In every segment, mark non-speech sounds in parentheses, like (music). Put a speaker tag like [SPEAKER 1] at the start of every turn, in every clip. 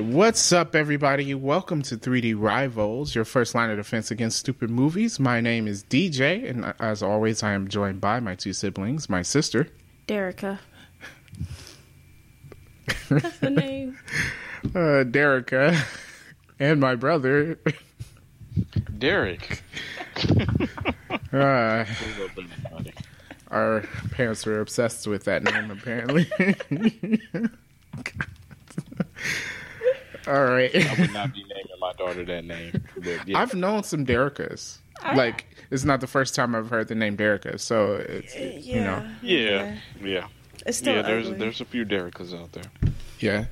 [SPEAKER 1] right, what's up, everybody? Welcome to 3D Rivals, your first line of defense against stupid movies. My name is DJ, and as always, I am joined by my two siblings, my sister,
[SPEAKER 2] Derica. That's the (laughs) name.
[SPEAKER 1] uh, Derica, and my brother,
[SPEAKER 3] Derek. (laughs)
[SPEAKER 1] uh, our parents were obsessed with that name, apparently. (laughs) All right.
[SPEAKER 3] I would not be naming my daughter that name. But yeah.
[SPEAKER 1] I've known some Dericas.
[SPEAKER 2] I-
[SPEAKER 1] Like, it's not the first time I've heard the name Derica, so it's, you know.
[SPEAKER 3] yeah, yeah,
[SPEAKER 2] It's still
[SPEAKER 3] yeah. There's
[SPEAKER 2] ugly.
[SPEAKER 3] there's a few Derekas out there.
[SPEAKER 1] Yeah.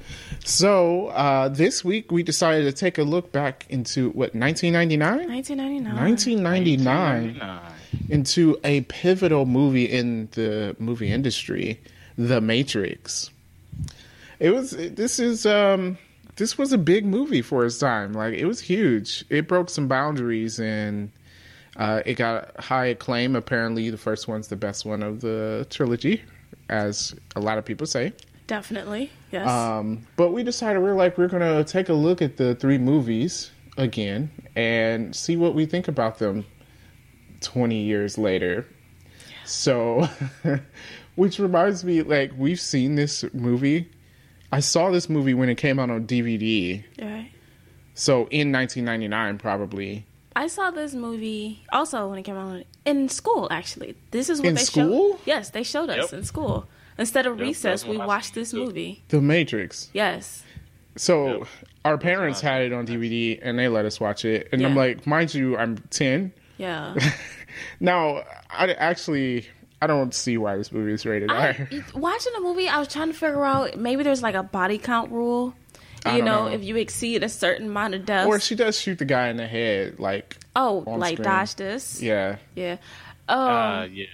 [SPEAKER 1] So uh, this week we decided to take a look back into what 1999,
[SPEAKER 2] 1999.
[SPEAKER 1] 1999
[SPEAKER 3] Nah.
[SPEAKER 1] into a pivotal movie in the movie industry, The Matrix. It was. This is. Um, this was a big movie for its time. Like it was huge. It broke some boundaries and. Uh, it got high acclaim. Apparently, the first one's the best one of the trilogy, as a lot of people say.
[SPEAKER 2] Definitely. Yes.
[SPEAKER 1] Um, but we decided we're like we're gonna take a look at the three movies again and see what we think about them twenty years later. So, (laughs) which reminds me, like we've seen this movie. I saw this movie when it came out on DVD.
[SPEAKER 2] right.
[SPEAKER 1] So in 1999, probably
[SPEAKER 2] I saw this movie also when it came out in school. Actually, this is what
[SPEAKER 1] In
[SPEAKER 2] they
[SPEAKER 1] school?
[SPEAKER 2] showed. Yes, they showed us
[SPEAKER 3] Yep.
[SPEAKER 2] in school. Instead of
[SPEAKER 3] Yep,
[SPEAKER 2] recess, we watched this movie.
[SPEAKER 1] The Matrix.
[SPEAKER 2] Yes.
[SPEAKER 1] So
[SPEAKER 2] Oh.
[SPEAKER 1] our parents had it on DVD and they let us watch it, and I'm like, mind you, I'm 10.
[SPEAKER 2] Yeah. (laughs)
[SPEAKER 1] Now, I actually I don't see why this movie is rated
[SPEAKER 2] I,
[SPEAKER 1] R.
[SPEAKER 2] watching the movie, I was trying to figure out maybe there's like a body count rule. You know,
[SPEAKER 1] know.
[SPEAKER 2] if you exceed a certain amount of deaths.
[SPEAKER 1] Or she does shoot the guy in the head, like
[SPEAKER 2] oh, like
[SPEAKER 1] screen.
[SPEAKER 2] dodge this.
[SPEAKER 1] yeah.
[SPEAKER 2] Yeah. Um,
[SPEAKER 3] Uh, yeah.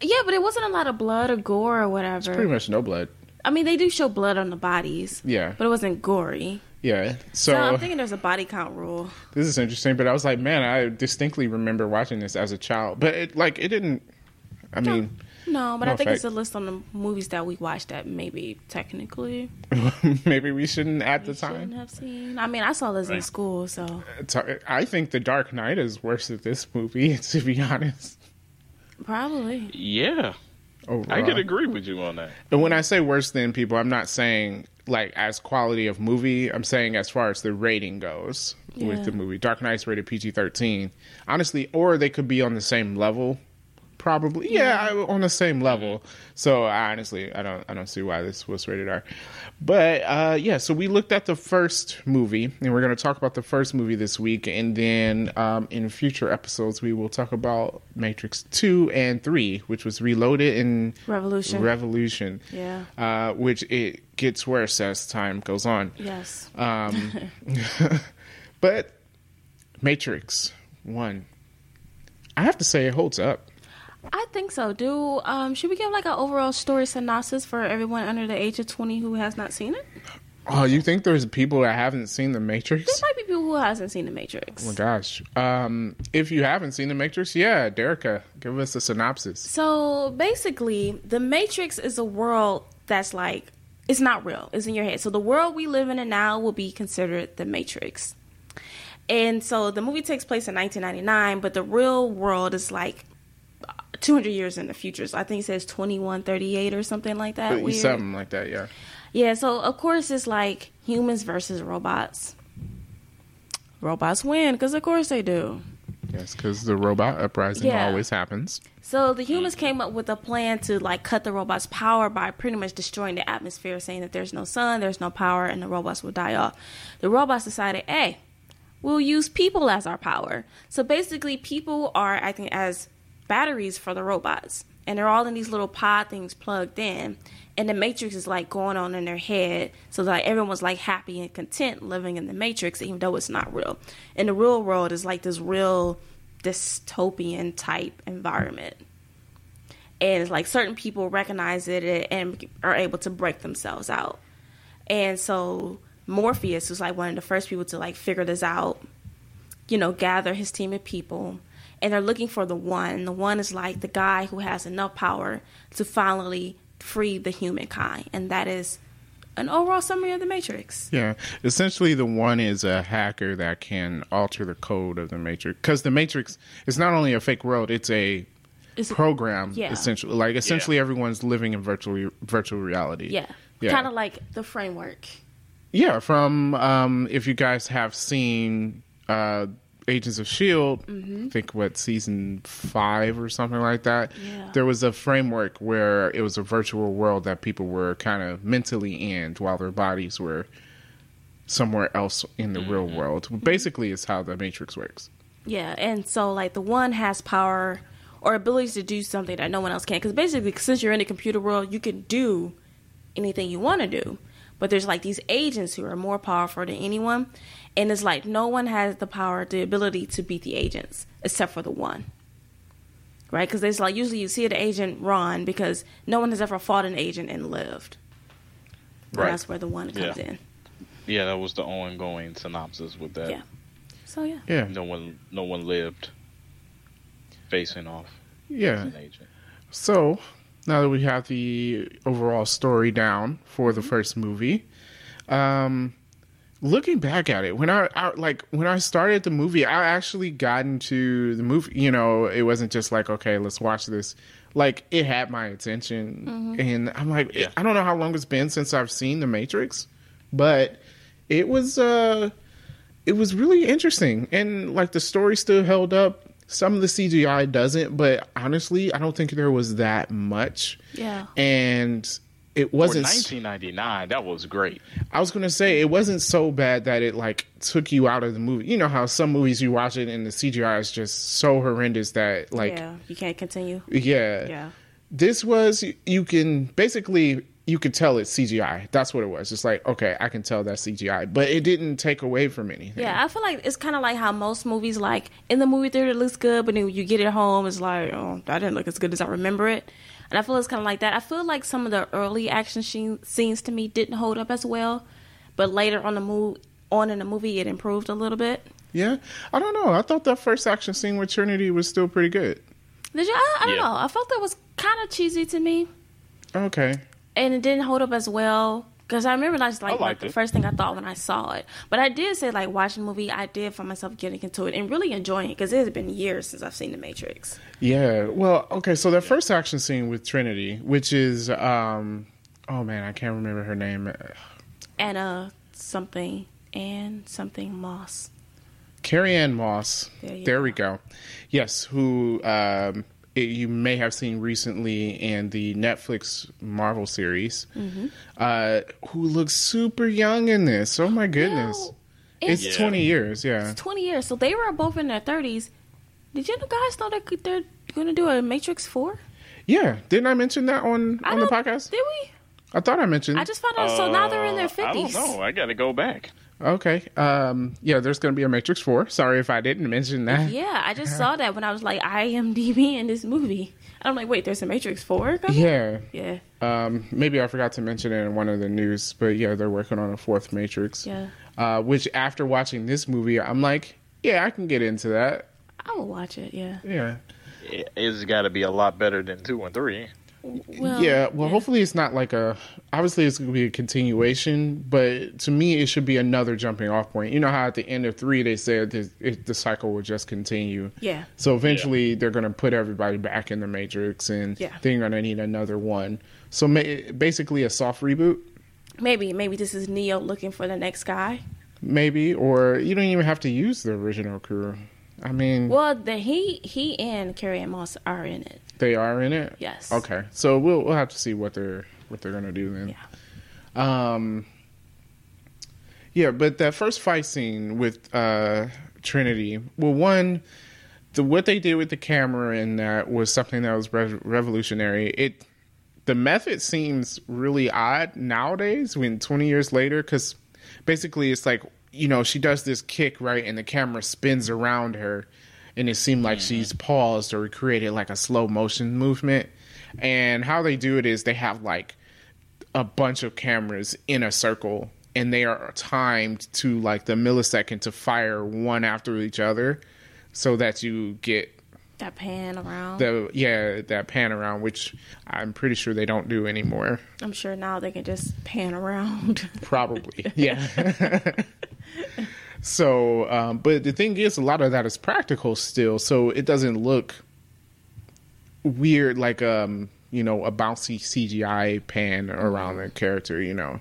[SPEAKER 2] yeah, but it wasn't a lot of blood or gore or whatever.
[SPEAKER 1] Pretty much no blood.
[SPEAKER 2] I mean, they do show blood on the bodies,
[SPEAKER 1] Yeah,
[SPEAKER 2] but it wasn't gory.
[SPEAKER 1] yeah.
[SPEAKER 2] So,
[SPEAKER 1] So
[SPEAKER 2] I'm thinking there's a body count rule.
[SPEAKER 1] this is interesting, but I was like, man, I distinctly remember watching this as a child, but it like it didn't. I mean,
[SPEAKER 2] No, but
[SPEAKER 1] No
[SPEAKER 2] I think it's a list on the movies that we watched that maybe technically (laughs)
[SPEAKER 1] maybe we shouldn't at the
[SPEAKER 2] we shouldn't
[SPEAKER 1] time.
[SPEAKER 2] have seen. I mean, I saw this in school, so
[SPEAKER 1] I think The Dark Knight is worse than this movie, (laughs) to be honest.
[SPEAKER 2] probably.
[SPEAKER 3] Yeah. I
[SPEAKER 1] Overall.
[SPEAKER 3] could agree with you on that.
[SPEAKER 1] And when I say worse than people, I'm not saying like as quality of movie. I'm saying as far as the rating goes
[SPEAKER 2] Yeah.
[SPEAKER 1] with the movie. Dark Knight's rated PG-13. Honestly, or they could be on the same level. Probably, yeah, I- on the same level. So I honestly, I don't, I don't see why this was rated R. But uh, yeah, so we looked at the first movie, and we're going to talk about the first movie this week, and then um, in future episodes we will talk about Matrix Two and Three, which was Reloaded and
[SPEAKER 2] Revolution.
[SPEAKER 1] Revolution
[SPEAKER 2] yeah.
[SPEAKER 1] uh, which it gets worse as time goes on.
[SPEAKER 2] Yes.
[SPEAKER 1] Um, (laughs) (laughs) but Matrix One, I have to say it holds up.
[SPEAKER 2] I think so. Do um should we give like an overall story synopsis for everyone under the age of 20 who has not seen it?
[SPEAKER 1] Oh, you think there's people that haven't seen The Matrix?
[SPEAKER 2] There might be people who hasn't seen The Matrix.
[SPEAKER 1] Oh my gosh! Um, if you haven't seen The Matrix, yeah, Derica, give us a synopsis.
[SPEAKER 2] So basically, the Matrix is a world that's like it's not real. It's in your head. So the world we live in now will be considered the Matrix. And so the movie takes place in 1999, but the real world is like 200 years in the future. So I think it says 2138 or something like that. Weird.
[SPEAKER 1] Something like that, yeah.
[SPEAKER 2] Yeah, so of course it's like humans versus robots. Robots win because of course they do.
[SPEAKER 1] Yes, because the robot uprising
[SPEAKER 2] Yeah.
[SPEAKER 1] always happens.
[SPEAKER 2] So the humans came up with a plan to like cut the robots' power by pretty much destroying the atmosphere, saying that there's no sun, there's no power, and the robots will die off. The robots decided, hey, we'll use people as our power. So basically, people are acting as batteries for the robots, and they're all in these little pod things plugged in. And the matrix is like going on in their head, so that everyone's like happy and content living in the matrix, even though it's not real. And the real world is like this real dystopian type environment. And it's like certain people recognize it and are able to break themselves out. And so morpheus was like one of the first people to like figure this out. You know gather his team of people and they're looking for the one And the one is like the guy who has enough power to finally free the humankind and that is an overall summary of the Matrix.
[SPEAKER 1] Yeah, essentially, the one is a hacker that can alter the code of the Matrix because the Matrix is not only a fake world; it's a
[SPEAKER 2] It's a-
[SPEAKER 1] program.
[SPEAKER 2] Yeah.
[SPEAKER 1] Essentially, like essentially, everyone's living in virtual virtual reality.
[SPEAKER 2] Yeah.
[SPEAKER 1] Yeah.
[SPEAKER 2] Kind of like the framework.
[SPEAKER 1] Yeah, from um, if you guys have seen uh, Agents of Shield, mm-hmm. I think what season five or something like that.
[SPEAKER 2] Yeah.
[SPEAKER 1] There was a framework where it was a virtual world that people were kind of mentally in, while their bodies were somewhere else in the real mm-hmm. world. Mm-hmm. Basically, is how the Matrix works.
[SPEAKER 2] Yeah, and so like the one has power or abilities to do something that no one else can. Because basically, since you're in the computer world, you can do anything you want to do. But there's like these agents who are more powerful than anyone, and it's like no one has the power, the ability to beat the agents except for the one. Right? Because there's like usually you see the agent run because no one has ever fought an agent and lived. And
[SPEAKER 3] Right.
[SPEAKER 2] that's where the one comes
[SPEAKER 3] Yeah.
[SPEAKER 2] in.
[SPEAKER 3] Yeah, that was the ongoing synopsis with that.
[SPEAKER 2] Yeah. So yeah.
[SPEAKER 1] Yeah,
[SPEAKER 3] No one, no one lived facing off
[SPEAKER 1] yeah.
[SPEAKER 3] an agent.
[SPEAKER 1] So now that we have the overall story down for the first movie, um, looking back at it, when I, I like when I started the movie, I actually got into the movie. You know, it wasn't just like okay, let's watch this. Like it had my attention, and I'm like,
[SPEAKER 3] Yeah.
[SPEAKER 1] I don't know how long it's been since I've seen The Matrix, but it was uh, it was really interesting, and like the story still held up. Some of the CGI doesn't, but honestly, I don't think there was that much.
[SPEAKER 2] Yeah.
[SPEAKER 1] And it wasn't.
[SPEAKER 3] 1999, that was great.
[SPEAKER 1] I was gonna say it wasn't so bad that it like took you out of the movie. You know how some movies you watch it and the CGI is just so horrendous that like
[SPEAKER 2] yeah. You can't continue.
[SPEAKER 1] yeah.
[SPEAKER 2] Yeah.
[SPEAKER 1] This was you can basically you could tell it's CGI. That's what it was. It's like okay, I can tell that's CGI, but it didn't take away from anything.
[SPEAKER 2] Yeah, I feel like it's kind of like how most movies, like in the movie theater, it looks good, but then when you get it home, it's like, oh, that didn't look as good as I remember it. And I feel it's kind of like that. I feel like some of the early action sheen- scenes to me didn't hold up as well, but later on the move on in the movie, it improved a little bit.
[SPEAKER 1] Yeah, I don't know. I thought that first action scene with Trinity was still pretty good.
[SPEAKER 2] Did you? I, I don't
[SPEAKER 3] Yeah.
[SPEAKER 2] know. I felt that was kind of cheesy to me,
[SPEAKER 1] Okay.
[SPEAKER 2] and it didn't hold up as well. Because I remember that's like, like the first thing I thought when I saw it. But I did say like watching the movie, I did find myself getting into it and really enjoying it because it has been years since I've seen The Matrix.
[SPEAKER 1] Yeah. Well, okay. So the first action scene with Trinity, which is, um, oh man, I can't remember her name.
[SPEAKER 2] Anna something and something Moss.
[SPEAKER 1] Carrie Ann Moss.
[SPEAKER 2] There you
[SPEAKER 1] There
[SPEAKER 2] go.
[SPEAKER 1] we go. Yes, who um, it, you may have seen recently in the Netflix Marvel series,
[SPEAKER 2] Mm-hmm.
[SPEAKER 1] uh, who looks super young in this. Oh my goodness.
[SPEAKER 2] No,
[SPEAKER 1] it's
[SPEAKER 2] it's-
[SPEAKER 3] Yeah.
[SPEAKER 1] 20 years, yeah.
[SPEAKER 2] 20 years. So they were both in their 30s. Did you guys know that they're going to do a Matrix 4?
[SPEAKER 1] Yeah. Didn't I mention that on,
[SPEAKER 2] I
[SPEAKER 1] on the podcast?
[SPEAKER 2] Did we?
[SPEAKER 1] I thought I mentioned.
[SPEAKER 2] I just found out. so now they're in their
[SPEAKER 3] Uh, I
[SPEAKER 2] 50s.
[SPEAKER 3] don't know. I got to go back.
[SPEAKER 1] Okay. Um, yeah, there's going to be a Matrix 4. Sorry if I didn't mention that.
[SPEAKER 2] Yeah, I just (laughs) saw that when I was like IMDb in this movie. And I'm like, wait, there's a Matrix 4 coming?
[SPEAKER 1] Yeah.
[SPEAKER 2] Yeah.
[SPEAKER 1] Um, maybe I forgot to mention it in one of the news, but yeah, they're working on a fourth Matrix.
[SPEAKER 2] Yeah.
[SPEAKER 1] Uh, which after watching this movie, I'm like, yeah, I can get into that.
[SPEAKER 2] I will watch it, yeah.
[SPEAKER 1] Yeah.
[SPEAKER 3] It- It's got to be a lot better than two and three.
[SPEAKER 2] Well,
[SPEAKER 1] yeah. Well, hopefully it's not like a. Obviously, it's going to be a continuation, but to me, it should be another jumping off point. You know how at the end of three they said it, the cycle will just continue.
[SPEAKER 2] Yeah.
[SPEAKER 1] So eventually, they're going to put everybody back in the Matrix, and
[SPEAKER 2] Yeah.
[SPEAKER 1] they're going to need another one. So ma- basically, a soft reboot.
[SPEAKER 2] Maybe, maybe this is Neo looking for the next guy.
[SPEAKER 1] Maybe, or you don't even have to use the original crew. I mean,
[SPEAKER 2] Well, the he he and Carrie Ann Moss are in it.
[SPEAKER 1] They are in it.
[SPEAKER 2] Yes.
[SPEAKER 1] Okay, so we'll we'll have to see what they're what they're gonna do then. Yeah. Um. Yeah, but that first fight scene with uh, Trinity, well, one, the what they did with the camera in that was something that was re- revolutionary. It, the method seems really odd nowadays when 20 years later, because basically it's like you know she does this kick right, and the camera spins around her, and it seemed like mm-hmm. she's paused or created like a slow motion movement. And how they do it is they have like a bunch of cameras in a circle and they are timed to like the millisecond to fire one after each other so that you get
[SPEAKER 2] That pan around.
[SPEAKER 1] The yeah, that pan around, which I'm pretty sure they don't do anymore.
[SPEAKER 2] I'm sure now they can just pan around.
[SPEAKER 1] Probably, (laughs) yeah. (laughs) so, um, but the thing is, a lot of that is practical still, so it doesn't look weird like um, you know, a bouncy CGI pan around the character, you know.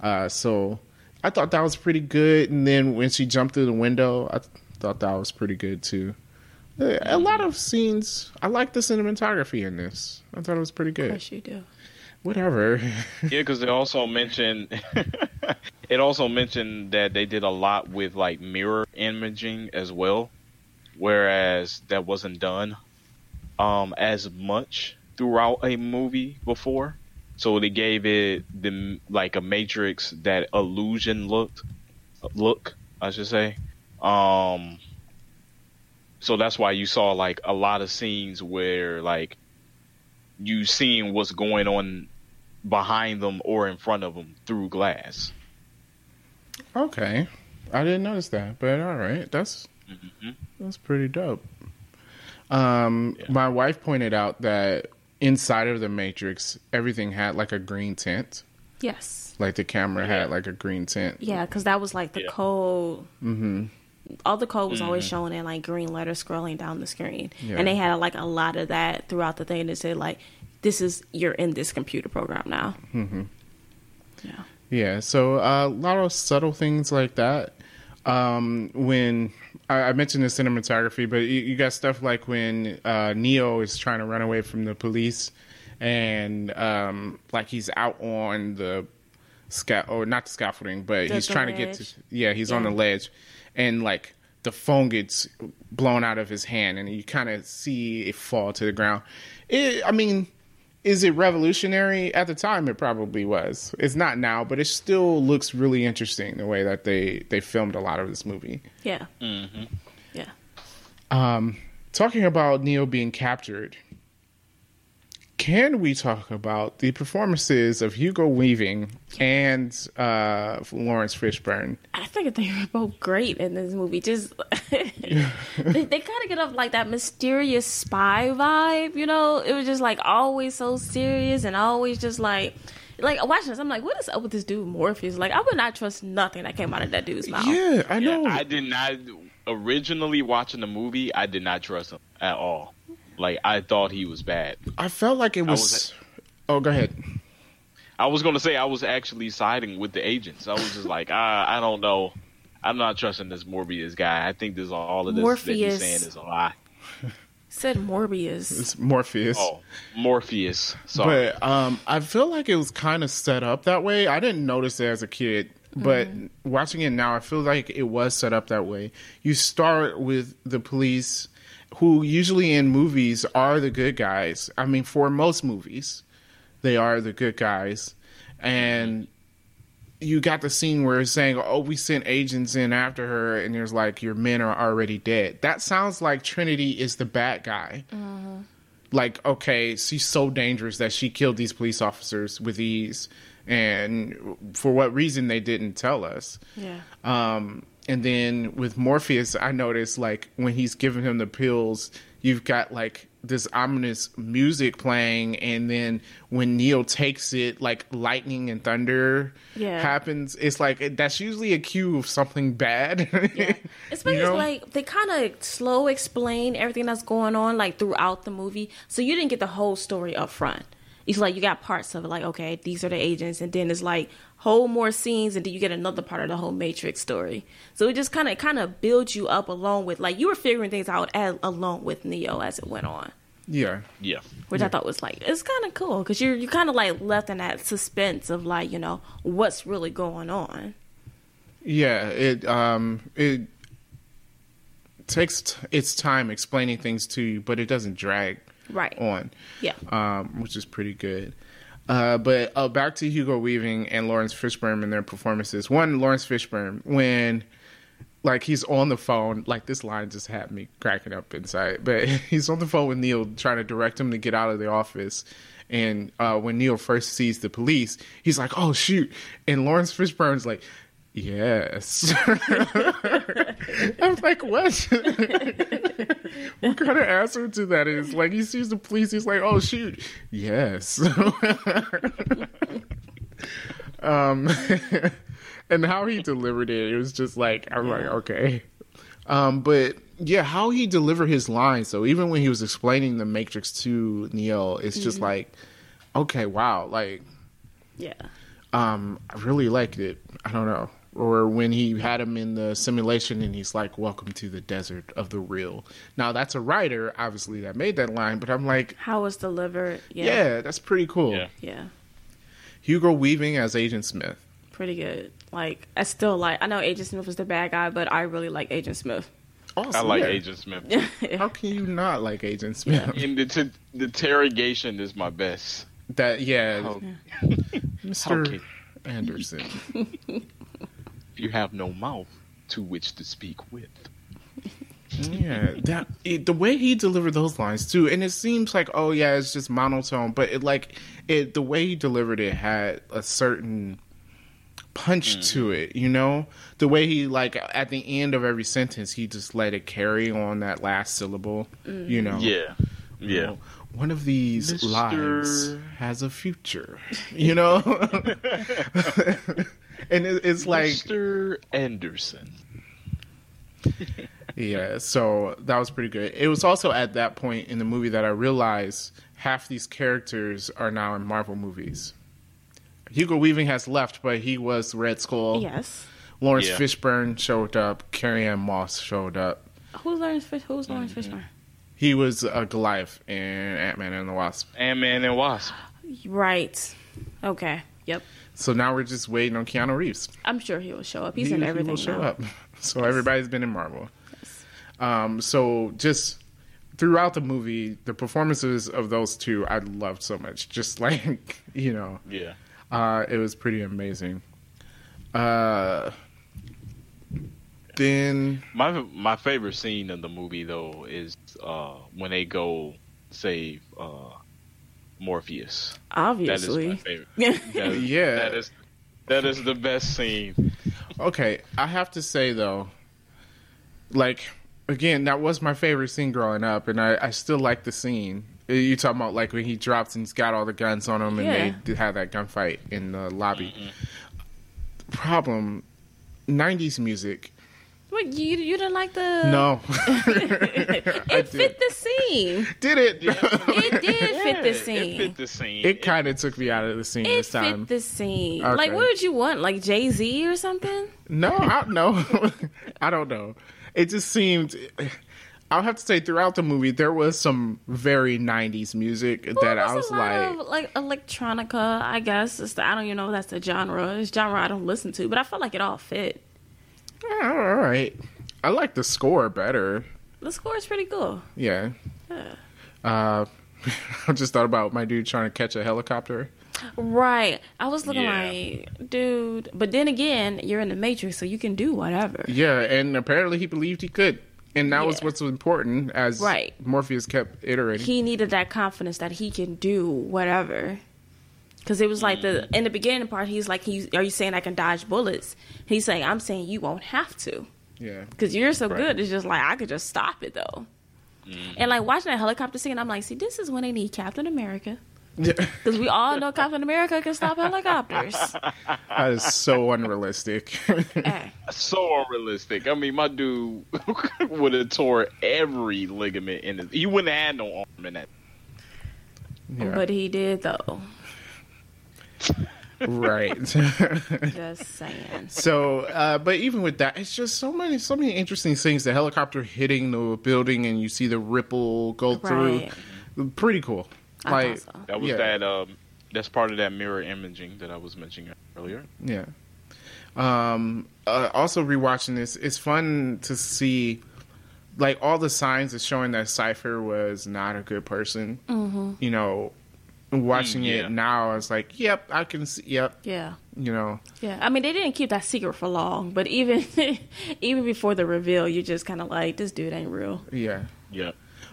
[SPEAKER 1] Uh, so I thought that was pretty good, and then when she jumped through the window, I th- thought that was pretty good too. Uh, A lot of scenes. I like the cinematography in this. I thought it was pretty
[SPEAKER 2] of
[SPEAKER 1] good.
[SPEAKER 2] course you do.
[SPEAKER 1] Whatever. (laughs)
[SPEAKER 3] Yeah, because they also mentioned (laughs) it also mentioned that they did a lot with like mirror imaging as well, whereas that wasn't done um as much throughout a movie before. So they gave it the like a Matrix that illusion looked look, I should say. Um so that's why you saw like a lot of scenes where like you seeing what's going on behind them or in front of them through glass.
[SPEAKER 1] Okay, I didn't notice that, but all right, that's that's pretty dope. Um,
[SPEAKER 3] Yeah.
[SPEAKER 1] my wife pointed out that inside of the Matrix, everything had like a green tint,
[SPEAKER 2] Yes.
[SPEAKER 1] like the camera
[SPEAKER 3] Yeah.
[SPEAKER 1] had like a green tint.
[SPEAKER 2] Yeah, because that was like the
[SPEAKER 3] Yeah.
[SPEAKER 2] code.
[SPEAKER 1] Mm-hmm.
[SPEAKER 2] All the code was always shown in like green letters scrolling down the screen,
[SPEAKER 1] Yeah.
[SPEAKER 2] and they had like a lot of that throughout the thing that said like, "This is you're in this computer program now." Mm-hmm. Yeah.
[SPEAKER 1] Yeah, so uh, a lot of subtle things like that. Um, when I, I mentioned the cinematography, but you, you got stuff like when uh, Neo is trying to run away from the police, and um, like he's out on the sca- or not the scaffolding, but
[SPEAKER 2] The-
[SPEAKER 1] he's
[SPEAKER 2] the
[SPEAKER 1] trying to get to yeah, he's on the ledge, and like the phone gets blown out of his hand, and you kind of see it fall to the ground. It, I mean, is it revolutionary at the time it probably was it's not now but it still looks really interesting the way that they they filmed a lot of this movie
[SPEAKER 2] Yeah.
[SPEAKER 3] Mm-hmm.
[SPEAKER 2] Yeah.
[SPEAKER 1] um talking about neo being captured can we talk about the performances of hugo weaving and uh laurence fishburne
[SPEAKER 2] I think they were both great in this movie. Just (laughs) they, they kind of get up like that mysterious spy vibe, you know. It was just like always so serious and always just like, like watching this. I'm like, what is up with this dude Morpheus? Like, I would not trust nothing that came out of that dude's mouth.
[SPEAKER 1] yeah i
[SPEAKER 3] Yeah,
[SPEAKER 1] know
[SPEAKER 3] I did not originally watching the movie. I did not trust him at all. Like I thought he was bad.
[SPEAKER 1] I felt like it was,
[SPEAKER 3] was
[SPEAKER 1] oh go ahead
[SPEAKER 3] I was gonna say I was actually siding with the agents. I was just like, ah, I don't know. I'm not trusting this Morbius guy. I think this all of this that
[SPEAKER 2] Morpheus.
[SPEAKER 3] he's saying is a lie. (laughs)
[SPEAKER 2] Said Morbius.
[SPEAKER 1] it's morpheus
[SPEAKER 3] Oh, Morpheus. Sorry.
[SPEAKER 1] But um, I feel like it was kind of set up that way. I didn't notice it as a kid, but watching it now, I feel like it was set up that way. You start with the police, who usually in movies are the good guys. I mean, for most movies, they are the good guys, and you got the scene where it's saying, "Oh, we sent agents in after her," and there's like, "Your men are already dead." That sounds like Trinity is the bad guy like okay she's so dangerous that she killed these police officers with ease and for what reason they didn't tell us
[SPEAKER 2] Yeah.
[SPEAKER 1] um and then with morpheus i noticed like when he's giving him the pills you've got like this ominous music playing and then when neo takes it like lightning and thunder
[SPEAKER 2] Yeah.
[SPEAKER 1] happens it's like that's usually a cue of something bad (laughs)
[SPEAKER 2] Yeah. Especially
[SPEAKER 1] You know?
[SPEAKER 2] like they kind of slow explain everything that's going on like throughout the movie, so you didn't get the whole story up front. It's like you got parts of it, like okay, these are the agents, and then it's like whole more scenes, and then you get another part of the whole Matrix story. So it just kind of kind of builds you up along with like you were figuring things out as, along with Neo as it went on,
[SPEAKER 1] yeah
[SPEAKER 3] yeah.
[SPEAKER 2] which I thought was like it's kind of cool because you're you kind of like left in that suspense of like you know what's really going on.
[SPEAKER 1] Yeah, it um it takes t- its time explaining things to you, but it doesn't drag
[SPEAKER 2] Right.
[SPEAKER 1] on,
[SPEAKER 2] Yeah.
[SPEAKER 1] um, which is pretty good. Uh, but uh, back to Hugo Weaving and Laurence Fishburne and their performances. One, Laurence Fishburne, when like he's on the phone, like this line just had me cracking up inside. But (laughs) he's on the phone with Neo, trying to direct him to get out of the office. And uh, when Neo first sees the police, he's like, "Oh shoot!" And Laurence Fishburne's like, "Yes." (laughs) I'm like, "What? what kind of answer to that is? Like he sees the police, he's like, "Oh shoot, yes." (laughs) um, (laughs) and how he delivered it, it was just like I'm like, okay. Um, but yeah, how he delivered his lines. So even when he was explaining the Matrix to Neo, it's just like, okay, wow, like
[SPEAKER 2] Yeah.
[SPEAKER 1] um, I really liked it. I don't know. Or when he had him in the simulation and he's like, Welcome to the desert of the real. Now, that's a writer, obviously, that made that line, but I'm like,
[SPEAKER 2] How it was delivered.
[SPEAKER 1] Yeah,
[SPEAKER 2] Yeah.
[SPEAKER 1] that's pretty cool.
[SPEAKER 3] Yeah.
[SPEAKER 2] Yeah.
[SPEAKER 1] Hugo Weaving as Agent Smith.
[SPEAKER 2] Pretty good. Like I still like I know Agent Smith was the bad guy, but I really like Agent Smith.
[SPEAKER 1] Awesome.
[SPEAKER 3] I like
[SPEAKER 1] yeah.
[SPEAKER 3] Agent Smith. (laughs)
[SPEAKER 1] How can you not like Agent Smith?
[SPEAKER 3] And the, t- the interrogation is my best.
[SPEAKER 1] That, yeah,
[SPEAKER 3] How, (laughs)
[SPEAKER 1] Mr.
[SPEAKER 3] Okay.
[SPEAKER 1] Anderson. (laughs)
[SPEAKER 3] you have no mouth to which to speak with. (laughs)
[SPEAKER 1] Yeah, that it, the way he delivered those lines too, and it seems like oh yeah, it's just monotone, but it like it the way he delivered it had a certain punch mm. to it, you know. The way he like at the end of every sentence, he just let it carry on that last syllable, you mm. know.
[SPEAKER 3] Yeah. Yeah.
[SPEAKER 1] know, One of these
[SPEAKER 3] Mr.
[SPEAKER 1] lives has a future, (laughs) you know. (laughs) and it, it's like
[SPEAKER 3] Mr. Anderson. (laughs)
[SPEAKER 1] Yeah, so that was pretty good. It was also at that point in the movie that I realized half these characters are now in Marvel movies. Hugo Weaving has left, but he was Red Skull.
[SPEAKER 2] Yes.
[SPEAKER 1] Laurence
[SPEAKER 3] Yeah.
[SPEAKER 1] Fishburne showed up. Carrie Ann Moss showed up.
[SPEAKER 2] Who's Laurence Fish who's Laurence
[SPEAKER 1] Mm-hmm.
[SPEAKER 2] Fishburne?
[SPEAKER 1] He was uh, Goliath in Ant Man and the Wasp.
[SPEAKER 3] Ant Man and Wasp.
[SPEAKER 2] Right. Okay. Yep.
[SPEAKER 1] So now we're just waiting on Keanu Reeves.
[SPEAKER 2] I'm sure he will show up. He's
[SPEAKER 1] he,
[SPEAKER 2] in
[SPEAKER 1] he
[SPEAKER 2] everything
[SPEAKER 1] will show
[SPEAKER 2] now.
[SPEAKER 1] up. (laughs) So everybody's been in Marvel. Um, so just throughout the movie, the performances of those two I loved so much. (laughs) Just like you know,
[SPEAKER 3] Yeah.
[SPEAKER 1] uh, it was pretty amazing. Uh, then
[SPEAKER 3] My my favorite scene in the movie though is uh, when they go save uh, Morpheus. That is my
[SPEAKER 2] Obviously.
[SPEAKER 3] favorite.
[SPEAKER 2] Yeah.
[SPEAKER 3] That is- (laughs)
[SPEAKER 1] Yeah.
[SPEAKER 3] That is that is the best scene.
[SPEAKER 1] okay, I have to say though, like again, that was my favorite scene growing up, and I, I still like the scene. Uh, you talking about like when he drops and he's got all the guns on him, and
[SPEAKER 2] Yeah.
[SPEAKER 1] they have that gunfight in the lobby. Mm-hmm. Problem, '90s music.
[SPEAKER 2] What you you didn't like the
[SPEAKER 1] No, (laughs) (laughs)
[SPEAKER 2] It
[SPEAKER 1] I
[SPEAKER 2] fit the scene.
[SPEAKER 1] did it?
[SPEAKER 2] It did (laughs) fit the scene.
[SPEAKER 3] It fit the scene.
[SPEAKER 1] It kind of took me out of the scene
[SPEAKER 2] It
[SPEAKER 1] this time.
[SPEAKER 2] fit the scene.
[SPEAKER 1] Okay.
[SPEAKER 2] Like, what did you want? Like Jay Z or something?
[SPEAKER 1] No, I no, I don't know. It just seemed. I'll have to say, throughout the movie, there was some very '90s music that
[SPEAKER 2] Well,
[SPEAKER 1] I was
[SPEAKER 2] a lot
[SPEAKER 1] like,
[SPEAKER 2] of, like electronica. I guess it's the, I don't even know if that's the genre. It's genre I don't listen to, but I felt like it all fit.
[SPEAKER 1] "Ah, all right. I like the score better.
[SPEAKER 2] The score is pretty cool.
[SPEAKER 1] Yeah.
[SPEAKER 2] Yeah.
[SPEAKER 1] Uh, (laughs) I just thought about my dude trying to catch a helicopter.
[SPEAKER 2] Right. I was looking
[SPEAKER 3] Yeah.
[SPEAKER 2] like, dude. But then again, you're in the Matrix, so you can do whatever.
[SPEAKER 1] Yeah, and apparently he believed he could, and that was
[SPEAKER 2] Yeah.
[SPEAKER 1] what's important. As
[SPEAKER 2] Right.
[SPEAKER 1] Morpheus kept iterating.
[SPEAKER 2] He needed that confidence that he can do whatever. Because it was like the mm. in the beginning part, he's like, he's, "Are you saying I can dodge bullets?" He's saying, "I'm saying you won't have to."
[SPEAKER 1] yeah.
[SPEAKER 2] Because you're so
[SPEAKER 1] Right.
[SPEAKER 2] good, it's just like I could just stop it though. Mm-hmm. And like watching that helicopter scene, I'm like, see, this is when they need Captain America.
[SPEAKER 1] Yeah.
[SPEAKER 2] Because we all know Captain America can stop helicopters. (laughs)
[SPEAKER 1] that is so unrealistic.
[SPEAKER 2] hey, (laughs) eh.
[SPEAKER 3] so unrealistic. I mean, my dude (laughs) would have tore every ligament in his. He wouldn't have had no arm in that.
[SPEAKER 1] yeah.
[SPEAKER 2] But he did though.
[SPEAKER 1] Right. (laughs)
[SPEAKER 2] Just saying.
[SPEAKER 1] So, uh, but even with that, it's just so many, so many interesting things. The helicopter hitting the building, and you see the ripple go
[SPEAKER 2] Right.
[SPEAKER 1] through. Pretty cool.
[SPEAKER 2] I
[SPEAKER 1] Like,
[SPEAKER 2] so.
[SPEAKER 3] That was
[SPEAKER 1] Yeah.
[SPEAKER 3] that. Um, that's part of that mirror imaging that I was mentioning earlier.
[SPEAKER 1] yeah. Um, uh, also rewatching this, it's fun to see, like all the signs is showing that Cypher was not a good person. Mm-hmm. You know, watching
[SPEAKER 3] Mm, yeah.
[SPEAKER 1] it now, it's like, yep, I can see. Yep,
[SPEAKER 2] Yeah.
[SPEAKER 1] you know,
[SPEAKER 2] Yeah, I mean they didn't keep that secret for long, but even (laughs) even before the reveal, you're just kind of like, this dude ain't real.
[SPEAKER 1] yeah.
[SPEAKER 3] Yeah.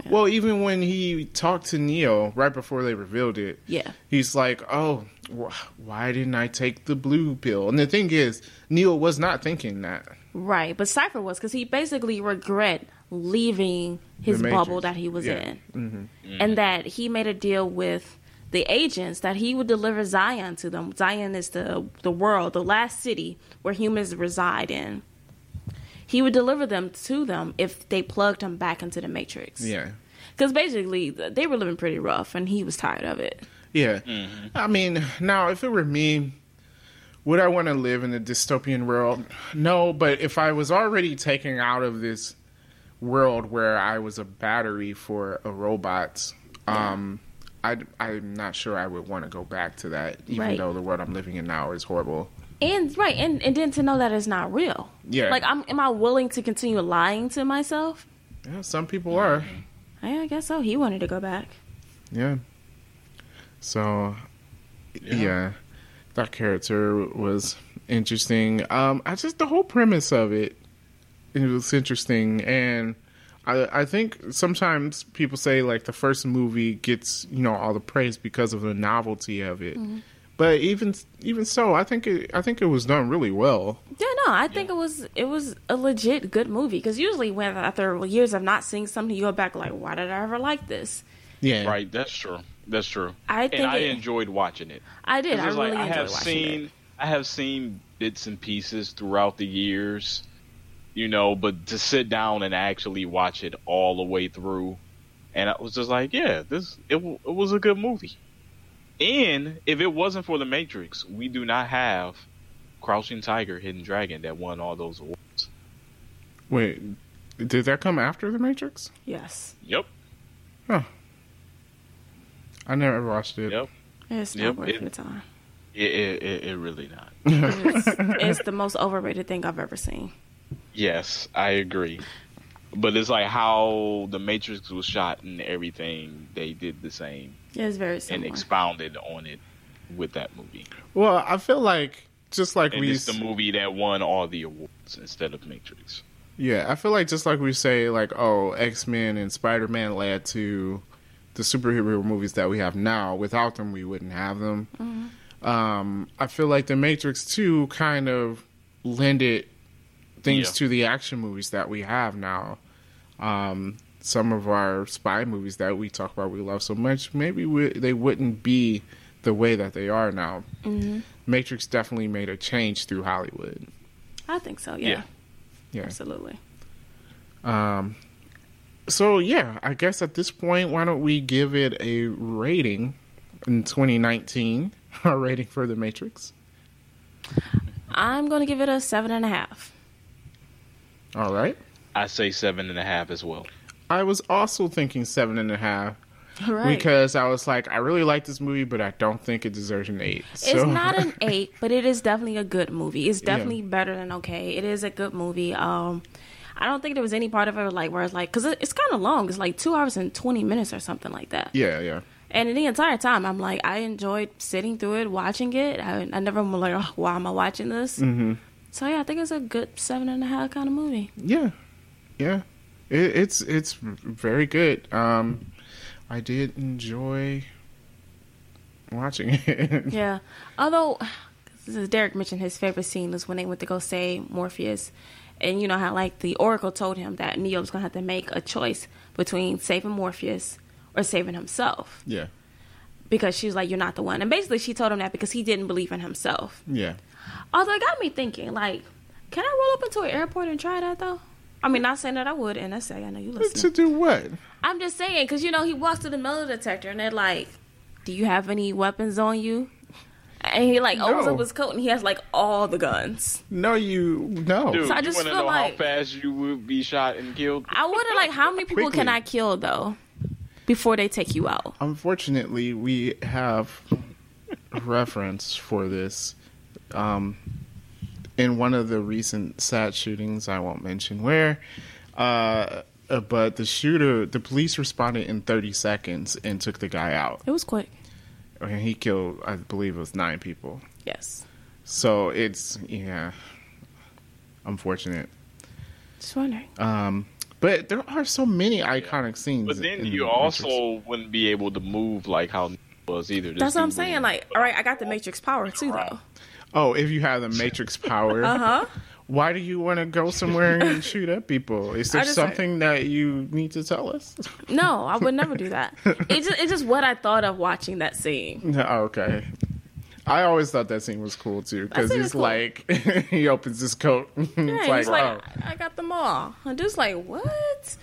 [SPEAKER 1] Well, even when he talked to Neo right before they revealed it,
[SPEAKER 2] Yeah,
[SPEAKER 1] he's like, "Oh, wh- why didn't I take the blue pill?" And the thing is, Neo was not thinking that.
[SPEAKER 2] right. But Cypher was because he basically regret leaving his bubble that he was
[SPEAKER 1] Yeah.
[SPEAKER 2] in, and that he made a deal with the agents that he would deliver Zion to them. Zion is the the world, the last city where humans reside in. He would deliver them to them if they plugged him back into the Matrix.
[SPEAKER 1] Yeah.
[SPEAKER 2] Because basically, they were living pretty rough, and he was tired of it.
[SPEAKER 1] Yeah.
[SPEAKER 3] Mm-hmm.
[SPEAKER 1] I mean, now if it were me, would I want to live in a dystopian world? No, but if I was already taken out of this world where I was a battery for a robot, um, I, I'm not sure I would want to go back to that, even
[SPEAKER 2] Right.
[SPEAKER 1] though the world I'm living in now is horrible.
[SPEAKER 2] And right, and, and then to know that it's not real.
[SPEAKER 1] Yeah.
[SPEAKER 2] Like, I'm, am I willing to continue lying to myself?
[SPEAKER 1] Yeah, some people are.
[SPEAKER 2] Yeah, I guess so. He wanted to go back.
[SPEAKER 1] Yeah. So, yeah. that character was interesting. Um, I just the whole premise of it, it was interesting, and I I think sometimes people say like the first movie gets you know all the praise because of the novelty of it. Mm-hmm. But even even so, I think it I think it was done really well.
[SPEAKER 2] Yeah, no, I think it was it was a legit good movie. Because usually, when after years of not seeing something, you go back like, why did I ever like this?
[SPEAKER 1] Yeah,
[SPEAKER 3] Right, that's true. That's true.
[SPEAKER 2] I think
[SPEAKER 3] and I
[SPEAKER 2] it-
[SPEAKER 3] enjoyed watching it.
[SPEAKER 2] I did. I really
[SPEAKER 3] like, I
[SPEAKER 2] enjoyed
[SPEAKER 3] have
[SPEAKER 2] watching
[SPEAKER 3] seen
[SPEAKER 2] it.
[SPEAKER 3] I have seen bits and pieces throughout the years, you know, but to sit down and actually watch it all the way through, and I was just like, yeah, this it, w- it was a good movie. And if it wasn't for the Matrix, we do not have Crouching Tiger, Hidden Dragon that won all those awards.
[SPEAKER 1] Wait, did that come after the Matrix?
[SPEAKER 2] Yes,
[SPEAKER 3] Yep,
[SPEAKER 1] I never watched it.
[SPEAKER 3] yep.
[SPEAKER 2] it's not
[SPEAKER 3] Yep,
[SPEAKER 2] worth
[SPEAKER 3] it-
[SPEAKER 2] your time.
[SPEAKER 3] It, it, it, it really not.
[SPEAKER 2] It's, (laughs) it's the most overrated thing I've ever seen.
[SPEAKER 3] Yes, I agree. But it's like how the Matrix was shot and everything. They did the same
[SPEAKER 2] Yeah, it's very similar.
[SPEAKER 3] and expounded on it with that movie.
[SPEAKER 1] Well, I feel like just like
[SPEAKER 3] And
[SPEAKER 1] we
[SPEAKER 3] it's the movie that won all the awards instead of Matrix.
[SPEAKER 1] Yeah, I feel like just like we say, like, oh, X Men and Spider Man led to the superhero movies that we have now. Without them, we wouldn't have them. Um, I feel like the Matrix 2 kind of lended things
[SPEAKER 3] Yeah.
[SPEAKER 1] to the action movies that we have now. Um, some of our spy movies that we talk about, we love so much, maybe we, they wouldn't be the way that they are now. Matrix definitely made a change through Hollywood.
[SPEAKER 2] I think so. Yeah,
[SPEAKER 3] Yeah.
[SPEAKER 1] Yeah.
[SPEAKER 2] absolutely.
[SPEAKER 1] Um, so yeah, I guess at this point, why don't we give it a rating in 2019? Our (laughs) rating for The Matrix.
[SPEAKER 2] I'm going to give it a seven and a half.
[SPEAKER 1] All right.
[SPEAKER 3] I say seven and a half as well.
[SPEAKER 1] I was also thinking seven and a half
[SPEAKER 2] Right.
[SPEAKER 1] because I was like, I really like this movie, but I don't think it deserves an eight.
[SPEAKER 2] It's not an (laughs) eight, but it is definitely a good movie. It's definitely better than okay. It is a good movie. Um, I don't think there was any part of it like where it's like because it's kind of long. It's like two hours and twenty minutes or something like that.
[SPEAKER 1] yeah, yeah.
[SPEAKER 2] And the entire time, I'm like, I enjoyed sitting through it, watching it. I, I never was like, oh, why am I watching this? Mm-hmm. So yeah, I think it's a good seven and a half kind of movie.
[SPEAKER 1] Yeah, yeah. It, it's it's very good. Um, I did enjoy watching (laughs) it.
[SPEAKER 2] Yeah. Although, this is Derek mentioned his favorite scene was when they went to go save Morpheus. And you know how, like, the Oracle told him that Neo was going to have to make a choice between saving Morpheus or saving himself.
[SPEAKER 1] yeah,
[SPEAKER 2] Because she was like, You're not the one. And basically, she told him that because he didn't believe in himself.
[SPEAKER 1] yeah.
[SPEAKER 2] Although, it got me thinking, like, can I roll up into an airport and try that, though? I mean, not saying that I would, and I say, I know you listen.
[SPEAKER 1] To do what?
[SPEAKER 2] I'm just saying, because, you know, he walks to the metal detector and they're like, Do you have any weapons on you? And he, like, opens
[SPEAKER 1] No.
[SPEAKER 2] up his coat and he has, like, all the guns.
[SPEAKER 1] No, you no.
[SPEAKER 3] Dude,
[SPEAKER 2] So I just
[SPEAKER 3] want to
[SPEAKER 2] feel
[SPEAKER 3] know
[SPEAKER 2] like-
[SPEAKER 3] how fast you would be shot and killed?
[SPEAKER 2] I wonder, like, how many people can I kill, though, before they take you out?
[SPEAKER 1] Unfortunately, we have reference for this um, in one of the recent sad shootings. I won't mention where, uh, uh, but the shooter, the police responded in 30 seconds and took the guy out,
[SPEAKER 2] It was quick.
[SPEAKER 1] and he killed, I believe, it was nine people.
[SPEAKER 2] Yes.
[SPEAKER 1] So it's yeah, unfortunate.
[SPEAKER 2] Just wondering.
[SPEAKER 1] Um, but there are so many iconic scenes.
[SPEAKER 3] But then you
[SPEAKER 1] The
[SPEAKER 3] also
[SPEAKER 1] Matrix.
[SPEAKER 3] wouldn't be able to move like how Neo was either. This
[SPEAKER 2] That's what I'm saying. Like, all right, I got the Matrix power, too, though.
[SPEAKER 1] Oh, if you have the Matrix (laughs) power.
[SPEAKER 2] Uh huh.
[SPEAKER 1] Why do you want to go somewhere and shoot at people? Is there something that you need to tell us?
[SPEAKER 2] No, I would never do that. It's just, it's just what I thought of watching that scene.
[SPEAKER 1] No, (laughs) okay. I always thought that scene was cool too because he's
[SPEAKER 2] cool.
[SPEAKER 1] like (laughs) he opens his coat. it's
[SPEAKER 2] Yeah,
[SPEAKER 1] like,
[SPEAKER 2] he's like,
[SPEAKER 1] oh.
[SPEAKER 2] I, I got them all. I'm just like, what?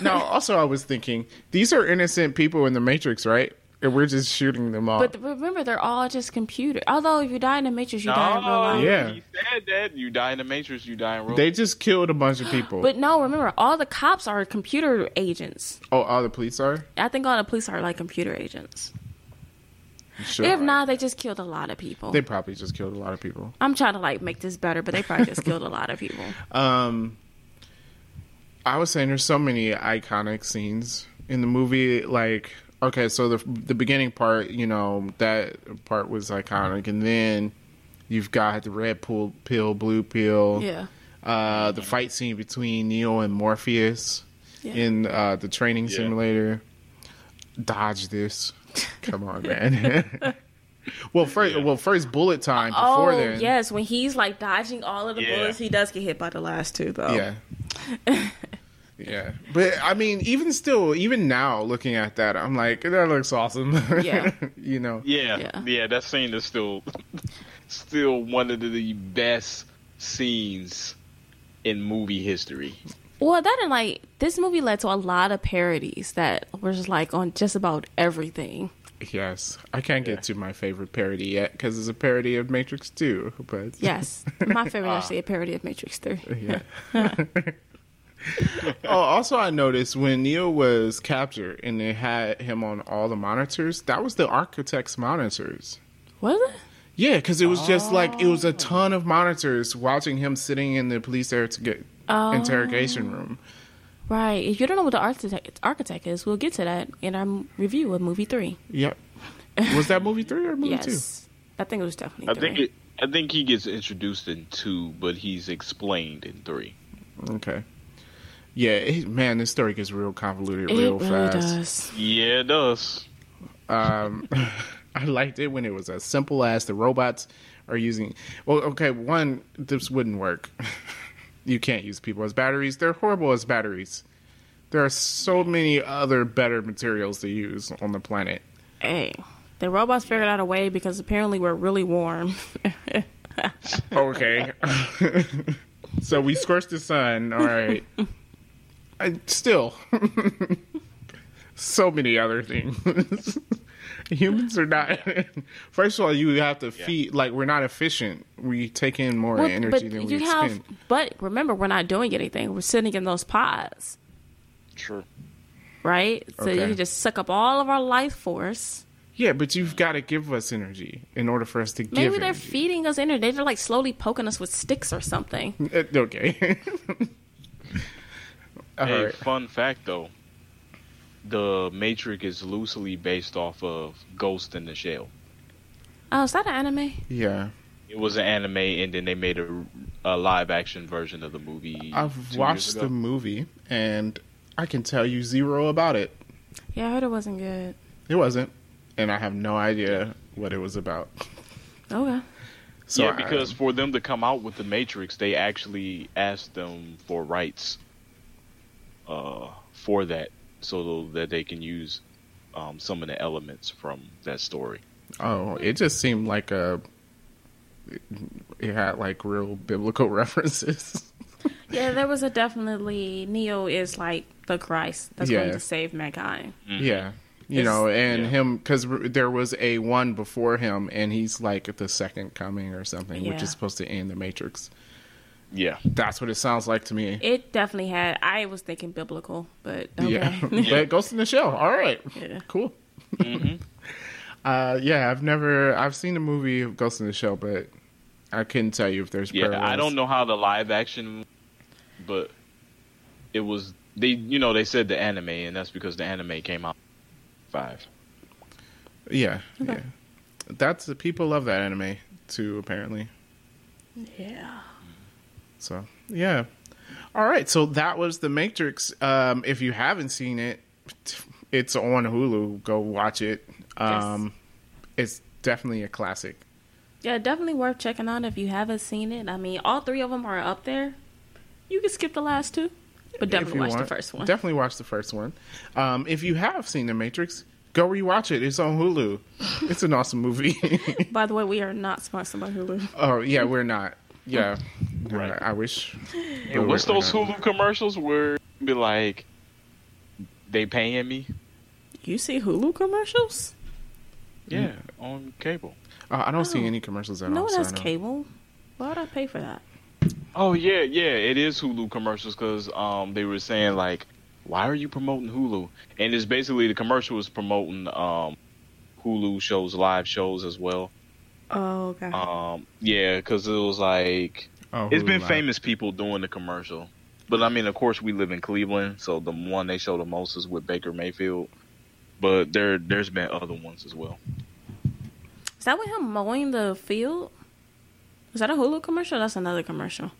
[SPEAKER 1] No, also I was thinking these are innocent people in the Matrix, right? And we're just shooting them off.
[SPEAKER 2] But remember, they're all just computer. Although if you die in the Matrix, you die in real
[SPEAKER 3] No,
[SPEAKER 2] life.
[SPEAKER 1] Yeah.
[SPEAKER 3] he said that you die in the Matrix, you die in real.
[SPEAKER 1] they just killed a bunch of people.
[SPEAKER 2] But no, remember, all the cops are computer agents.
[SPEAKER 1] oh, all the police are.
[SPEAKER 2] I think all the police are like computer agents.
[SPEAKER 1] Sure.
[SPEAKER 2] If not, they just killed a lot of people.
[SPEAKER 1] they probably just killed a lot of people.
[SPEAKER 2] I'm trying to like make this better, but they probably just killed a lot of people. (laughs)
[SPEAKER 1] Um, I was saying there's so many iconic scenes in the movie. Like, okay, so the the beginning part, you know, that part was iconic, and then you've got the red pill, pill, blue pill.
[SPEAKER 2] Yeah.
[SPEAKER 1] Uh, the fight scene between Neo and Morpheus
[SPEAKER 2] Yeah.
[SPEAKER 1] in uh, the training
[SPEAKER 3] Yeah.
[SPEAKER 1] simulator. Dodge this. (laughs) Come on, man. (laughs) well, first,
[SPEAKER 3] Yeah.
[SPEAKER 1] well, first bullet time before
[SPEAKER 2] Oh
[SPEAKER 1] then.
[SPEAKER 2] yes, when he's like dodging all of the
[SPEAKER 3] Yeah.
[SPEAKER 2] bullets, he does get hit by the last two though.
[SPEAKER 1] Yeah. (laughs) yeah. But I mean, even still, even now looking at that, I'm like, that looks awesome. (laughs)
[SPEAKER 2] Yeah.
[SPEAKER 1] you know?
[SPEAKER 3] Yeah,
[SPEAKER 2] Yeah.
[SPEAKER 3] yeah, that scene is still (laughs) still one of the best scenes in movie history.
[SPEAKER 2] Well, that and like this movie led to a lot of parodies that were just like on just about everything.
[SPEAKER 1] Yes. I can't get to my favorite parody yet because it's a parody of Matrix 2. But
[SPEAKER 2] Yes, my favorite is ah. actually a parody of Matrix Three.
[SPEAKER 1] yeah. (laughs) (laughs) oh, also, I noticed when Neo was captured and they had him on all the monitors, that was the architect's monitors.
[SPEAKER 2] Was it?
[SPEAKER 1] Yeah, because it was just like it was a oh. ton of monitors watching him sitting in the police there to get
[SPEAKER 2] Oh.
[SPEAKER 1] interrogation room.
[SPEAKER 2] Right. If you don't know what the architect architect is, we'll get to that in our review of movie three.
[SPEAKER 1] Yep. Was that movie three or movie (laughs)
[SPEAKER 2] yes, I think it was definitely.
[SPEAKER 3] I
[SPEAKER 2] three.
[SPEAKER 3] think it. I think he gets introduced in two, but he's explained in three.
[SPEAKER 1] Okay. Yeah, it, man, this story gets real convoluted
[SPEAKER 2] it
[SPEAKER 1] real
[SPEAKER 2] really
[SPEAKER 1] fast.
[SPEAKER 2] does.
[SPEAKER 3] Yeah, it does.
[SPEAKER 1] Um, (laughs) I liked it when it was as simple as the robots are using. Well, okay, one, this wouldn't work. (laughs) you can't use people as batteries. They're horrible as batteries. There are so many other better materials to use on the planet.
[SPEAKER 2] Hey, the robots figured out a way because apparently we're really warm. (laughs)
[SPEAKER 1] Okay. so we scorched the sun. All right. I, still, (laughs) so many other things. (laughs) Humans are not. (laughs) First of all, you have to feed. Like we're not efficient. We take in more
[SPEAKER 2] Well,
[SPEAKER 1] energy
[SPEAKER 2] but
[SPEAKER 1] than we
[SPEAKER 2] you have,
[SPEAKER 1] expend.
[SPEAKER 2] but remember, we're not doing anything. We're sitting in those pods,
[SPEAKER 3] True.
[SPEAKER 2] right? So
[SPEAKER 1] Okay.
[SPEAKER 2] you can just suck up all of our life force.
[SPEAKER 1] Yeah, but you've got to give us energy in order for us to give.
[SPEAKER 2] Maybe they're
[SPEAKER 1] energy.
[SPEAKER 2] feeding us energy. They're like slowly poking us with sticks or something.
[SPEAKER 1] Uh, okay. All
[SPEAKER 3] hey,
[SPEAKER 1] right.
[SPEAKER 3] fun fact though, the Matrix is loosely based off of Ghost in the Shell.
[SPEAKER 2] Oh, is that an anime?
[SPEAKER 1] Yeah,
[SPEAKER 3] It was an anime, and then they made a, a live action version of the movie.
[SPEAKER 1] I've
[SPEAKER 3] two years
[SPEAKER 1] watched
[SPEAKER 3] ago.
[SPEAKER 1] the movie, and I can tell you zero about it.
[SPEAKER 2] Yeah, I heard it wasn't good.
[SPEAKER 1] It wasn't, and I have no idea what it was about.
[SPEAKER 2] Okay.
[SPEAKER 1] So
[SPEAKER 3] yeah,
[SPEAKER 1] I-
[SPEAKER 3] because for them to come out with the Matrix, they actually asked them for rights uh, for that, so that they can use um, some of the elements from that story.
[SPEAKER 1] oh, it just seemed like a. It had like real biblical (laughs) references.
[SPEAKER 2] Yeah, there was a definitely Neo is like the Christ that's going to save mankind.
[SPEAKER 1] Yeah. You
[SPEAKER 2] It's-
[SPEAKER 1] know, and
[SPEAKER 3] Yeah.
[SPEAKER 1] him because there was a one before him, and he's like the second coming or something, which is supposed to end the Matrix.
[SPEAKER 3] Yeah,
[SPEAKER 1] That's what it sounds like to me.
[SPEAKER 2] It definitely had. I was thinking biblical, but okay. (laughs)
[SPEAKER 1] Yeah, but Ghost in the Shell. All right,
[SPEAKER 2] Yeah.
[SPEAKER 1] cool.
[SPEAKER 3] Mm-hmm. (laughs)
[SPEAKER 1] Uh, yeah, I've never I've seen the movie of Ghost in the Shell, but I couldn't tell you if there's
[SPEAKER 3] yeah. I don't know how the live action, but it was they. You know, they said the anime, and that's because the anime came out five.
[SPEAKER 1] Yeah,
[SPEAKER 2] Okay.
[SPEAKER 1] yeah. That's the people love that anime too. Apparently,
[SPEAKER 2] Yeah.
[SPEAKER 1] So yeah. All right, so that was the Matrix. Um, if you haven't seen it, it's on Hulu. Go watch it. Um, It's definitely a classic.
[SPEAKER 2] Yeah, definitely worth checking out if you haven't seen it. I mean, all three of them are up there. You can skip the last two, but definitely
[SPEAKER 1] you
[SPEAKER 2] watch the first one.
[SPEAKER 1] Definitely watch the first one. Um, if you have seen The Matrix, go rewatch it. It's on Hulu. (laughs) It's an awesome movie.
[SPEAKER 2] By the way, we are not sponsored by Hulu.
[SPEAKER 1] oh yeah, we're not. Yeah,
[SPEAKER 3] Right.
[SPEAKER 1] Uh, I wish.
[SPEAKER 3] Hey, what's
[SPEAKER 1] we're
[SPEAKER 3] those
[SPEAKER 1] not.
[SPEAKER 3] Hulu commercials where be like they paying me?
[SPEAKER 2] You see Hulu commercials?
[SPEAKER 3] Yeah, on cable.
[SPEAKER 1] Uh, I don't see
[SPEAKER 2] Oh.
[SPEAKER 1] any commercials at
[SPEAKER 2] No
[SPEAKER 1] all.
[SPEAKER 2] one
[SPEAKER 1] so
[SPEAKER 2] has
[SPEAKER 1] don't-
[SPEAKER 2] cable. Why would I pay for that?
[SPEAKER 3] Oh yeah, yeah, it is Hulu commercials because um they were saying like, why are you promoting Hulu? And it's basically the commercial was promoting um Hulu shows, live shows as well.
[SPEAKER 2] Oh, okay.
[SPEAKER 3] Um yeah, because it was like
[SPEAKER 1] Oh,
[SPEAKER 3] it's
[SPEAKER 1] Hulu
[SPEAKER 3] been
[SPEAKER 1] Live.
[SPEAKER 3] famous people doing the commercial. But I mean, of course, we live in Cleveland, so the one they show the most is with Baker Mayfield. But there, there's been other ones as well.
[SPEAKER 2] Is that with him mowing the field? Is that a Hulu commercial? That's another commercial.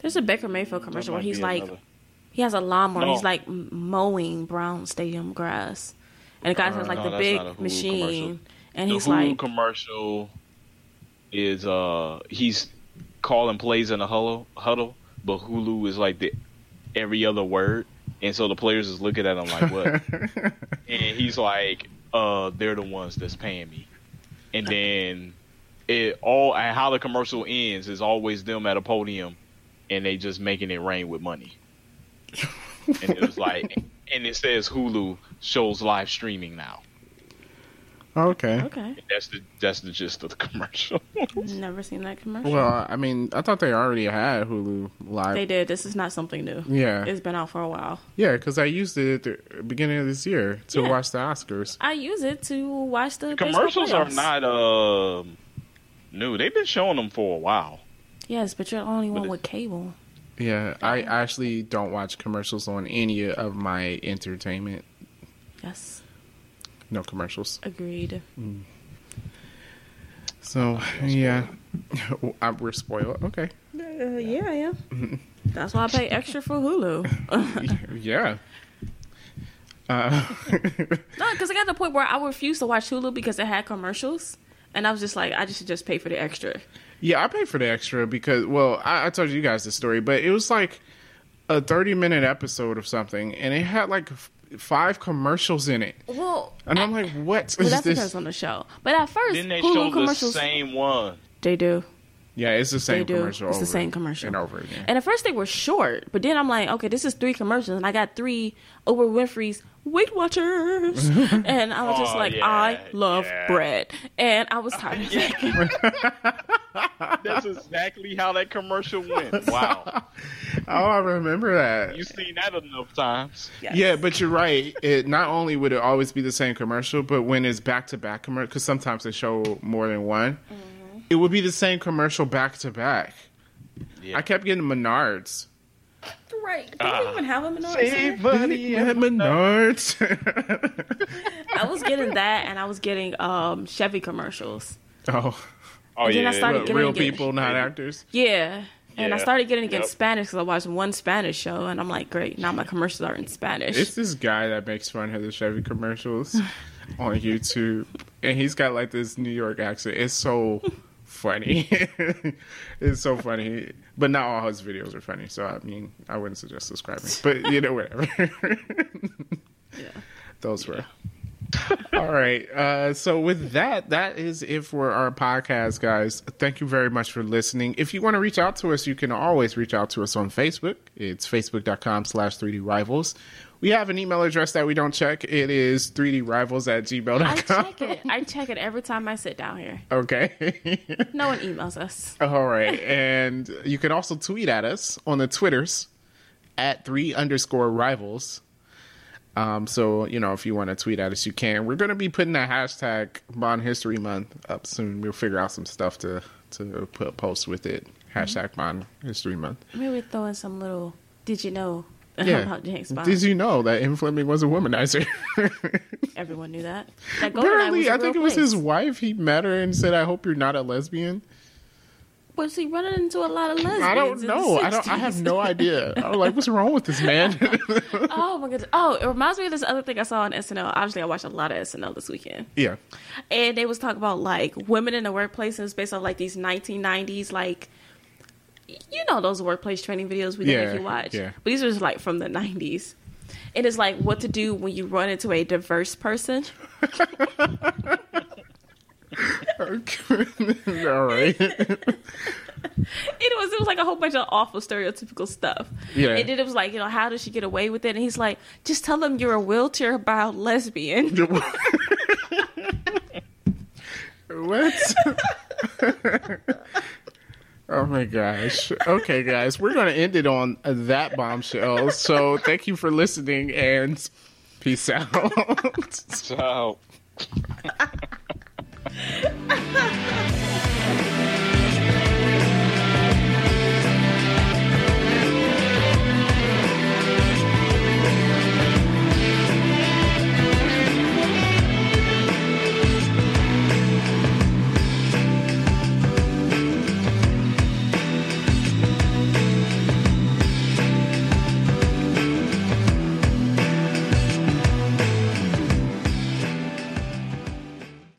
[SPEAKER 2] There's a Baker Mayfield commercial where he's like,
[SPEAKER 3] another.
[SPEAKER 2] he has a lawnmower.
[SPEAKER 3] No.
[SPEAKER 2] He's like mowing Brown Stadium grass, and the guy has
[SPEAKER 3] Uh,
[SPEAKER 2] like
[SPEAKER 3] no,
[SPEAKER 2] the big
[SPEAKER 3] not a Hulu
[SPEAKER 2] machine,
[SPEAKER 3] commercial.
[SPEAKER 2] And
[SPEAKER 3] the
[SPEAKER 2] he's
[SPEAKER 3] Hulu
[SPEAKER 2] like,
[SPEAKER 3] commercial is uh he's calling plays in a huddle, huddle, but Hulu is like the every other word, and so the players is looking at him like what, (laughs) and he's like, uh, they're the ones that's paying me, and then it all and how the commercial ends is always them at a podium, and they just making it rain with money, and it was (laughs) like, and it says Hulu shows live streaming now.
[SPEAKER 1] Okay.
[SPEAKER 2] okay,
[SPEAKER 3] That's the that's the gist of the (laughs) commercial.
[SPEAKER 2] never seen that commercial.
[SPEAKER 1] Well, I mean, I thought they already had Hulu Live.
[SPEAKER 2] they did. This is not something new.
[SPEAKER 1] Yeah,
[SPEAKER 2] It's been out for a while.
[SPEAKER 1] yeah, because I used it at the beginning of this year to
[SPEAKER 2] Yeah.
[SPEAKER 1] watch the Oscars.
[SPEAKER 2] I use it to watch the baseball
[SPEAKER 3] commercials are not um new. They've been showing them for a while.
[SPEAKER 2] Yes, but you're the only one
[SPEAKER 3] it-
[SPEAKER 2] with cable.
[SPEAKER 1] Yeah, I actually don't watch commercials on any of my entertainment.
[SPEAKER 2] Yes,
[SPEAKER 1] No commercials.
[SPEAKER 2] agreed.
[SPEAKER 1] So yeah, I- (laughs) we're spoiled. Okay.
[SPEAKER 2] Uh, yeah, I am. (laughs) That's why I pay extra for Hulu. (laughs)
[SPEAKER 1] yeah. Uh,
[SPEAKER 2] No, because I got to the point where I refused to watch Hulu because it had commercials, and I was just like, I just should just pay for the extra.
[SPEAKER 1] yeah, I paid for the extra because, well, I, I told you guys the story, but it was like a thirty-minute episode of something, and it had like five commercials in it,
[SPEAKER 2] Well,
[SPEAKER 1] and I'm like, what
[SPEAKER 2] well,
[SPEAKER 1] is
[SPEAKER 2] that
[SPEAKER 1] this?
[SPEAKER 2] depends on the show. But at first,
[SPEAKER 3] Then they
[SPEAKER 2] Hulu
[SPEAKER 3] show the
[SPEAKER 2] commercials,
[SPEAKER 3] same one.
[SPEAKER 2] they do.
[SPEAKER 1] Yeah, it's the same commercial.
[SPEAKER 2] It's the same commercial.
[SPEAKER 1] and over again.
[SPEAKER 2] And at first they were short, but then I'm like, okay, this is three commercials, and I got three Oprah Winfrey's Weight Watchers, (laughs) and I was just
[SPEAKER 3] Oh,
[SPEAKER 2] like,
[SPEAKER 3] yeah,
[SPEAKER 2] I love
[SPEAKER 3] yeah.
[SPEAKER 2] bread, and I was tired. of it. (laughs)
[SPEAKER 3] That's exactly how that commercial went. (laughs) Wow,
[SPEAKER 1] oh, I remember that.
[SPEAKER 3] you've seen that enough times.
[SPEAKER 2] Yes.
[SPEAKER 1] Yeah, but you're right. It not only would it always be the same commercial, but when it's back to back commercial, because sometimes they show more than one,
[SPEAKER 2] Mm-hmm.
[SPEAKER 1] It would be the same commercial back to back.
[SPEAKER 3] Yeah.
[SPEAKER 1] I kept getting Menards.
[SPEAKER 2] right. Do you even have them in our
[SPEAKER 3] Save
[SPEAKER 2] center?
[SPEAKER 3] money.
[SPEAKER 1] At Menards.
[SPEAKER 2] I was getting (laughs) that, and I was getting um Chevy commercials.
[SPEAKER 1] oh,
[SPEAKER 3] Oh
[SPEAKER 2] And then
[SPEAKER 3] yeah,
[SPEAKER 2] I started getting
[SPEAKER 1] real
[SPEAKER 2] again.
[SPEAKER 1] people, not actors.
[SPEAKER 2] Yeah. And I started getting against
[SPEAKER 3] Yep.
[SPEAKER 2] Spanish because I watched one Spanish show, and I'm like, great, now my commercials are in Spanish.
[SPEAKER 1] It's this guy that makes fun of the Chevy commercials on (laughs) YouTube, and he's got like this New York accent. It's so funny. (laughs) it's so funny, but not all his videos are funny. So I mean, I wouldn't suggest subscribing. But you know, whatever. (laughs)
[SPEAKER 2] yeah.
[SPEAKER 1] Those were. (laughs) All right. Uh, so with that, that is it for our podcast, guys. Thank you very much for listening. If you want to reach out to us, you can always reach out to us on Facebook. It's facebook.com slash 3D rivals. We have an email address that we don't check. It is 3D rivals at
[SPEAKER 2] I
[SPEAKER 1] gmail.com.
[SPEAKER 2] check it. I check it every time I sit down here.
[SPEAKER 1] Okay. (laughs)
[SPEAKER 2] No one emails us.
[SPEAKER 1] All right. And you can also tweet at us on the Twitters at three underscore rivals. Um, so, you know, if you want to tweet at us, you can. We're going to be putting a hashtag Bond History Month up soon. We'll figure out some stuff to, to put post with it. Hashtag Bond History Month.
[SPEAKER 2] Maybe we throw in some little. Did you know (laughs)
[SPEAKER 1] Yeah.
[SPEAKER 2] about James Bond?
[SPEAKER 1] Did you know that Ian Fleming was a womanizer? (laughs)
[SPEAKER 2] Everyone knew that. That was
[SPEAKER 1] Apparently, I think it
[SPEAKER 2] real
[SPEAKER 1] was his wife. He met her and said, I hope you're not a lesbian.
[SPEAKER 2] Was he running into a lot of lesbians?
[SPEAKER 1] I don't know. I don't. I have no idea. I'm like, what's wrong with this man? (laughs)
[SPEAKER 2] Oh my goodness. Oh, it reminds me of this other thing I saw on SNL. Obviously, I watched a lot of SNL this weekend,
[SPEAKER 1] yeah.
[SPEAKER 2] and they was talking about like women in the workplace, and it's based on like these 1990s like. You know those workplace training videos we
[SPEAKER 1] Yeah,
[SPEAKER 2] make you watch,
[SPEAKER 1] yeah.
[SPEAKER 2] but these are just like from the '90s, and it's like what to do when you run into a diverse person. (laughs) (laughs)
[SPEAKER 1] All right. (laughs)
[SPEAKER 2] it was it was like a whole bunch of awful stereotypical stuff.
[SPEAKER 1] Yeah.
[SPEAKER 2] And then it was like, you know, how does she get away with it? And he's like, just tell them you're a wheelchair bound lesbian.
[SPEAKER 1] what? Oh my gosh. Okay, guys, we're gonna end it on that bombshell. So thank you for listening and peace out.
[SPEAKER 3] So. (laughs)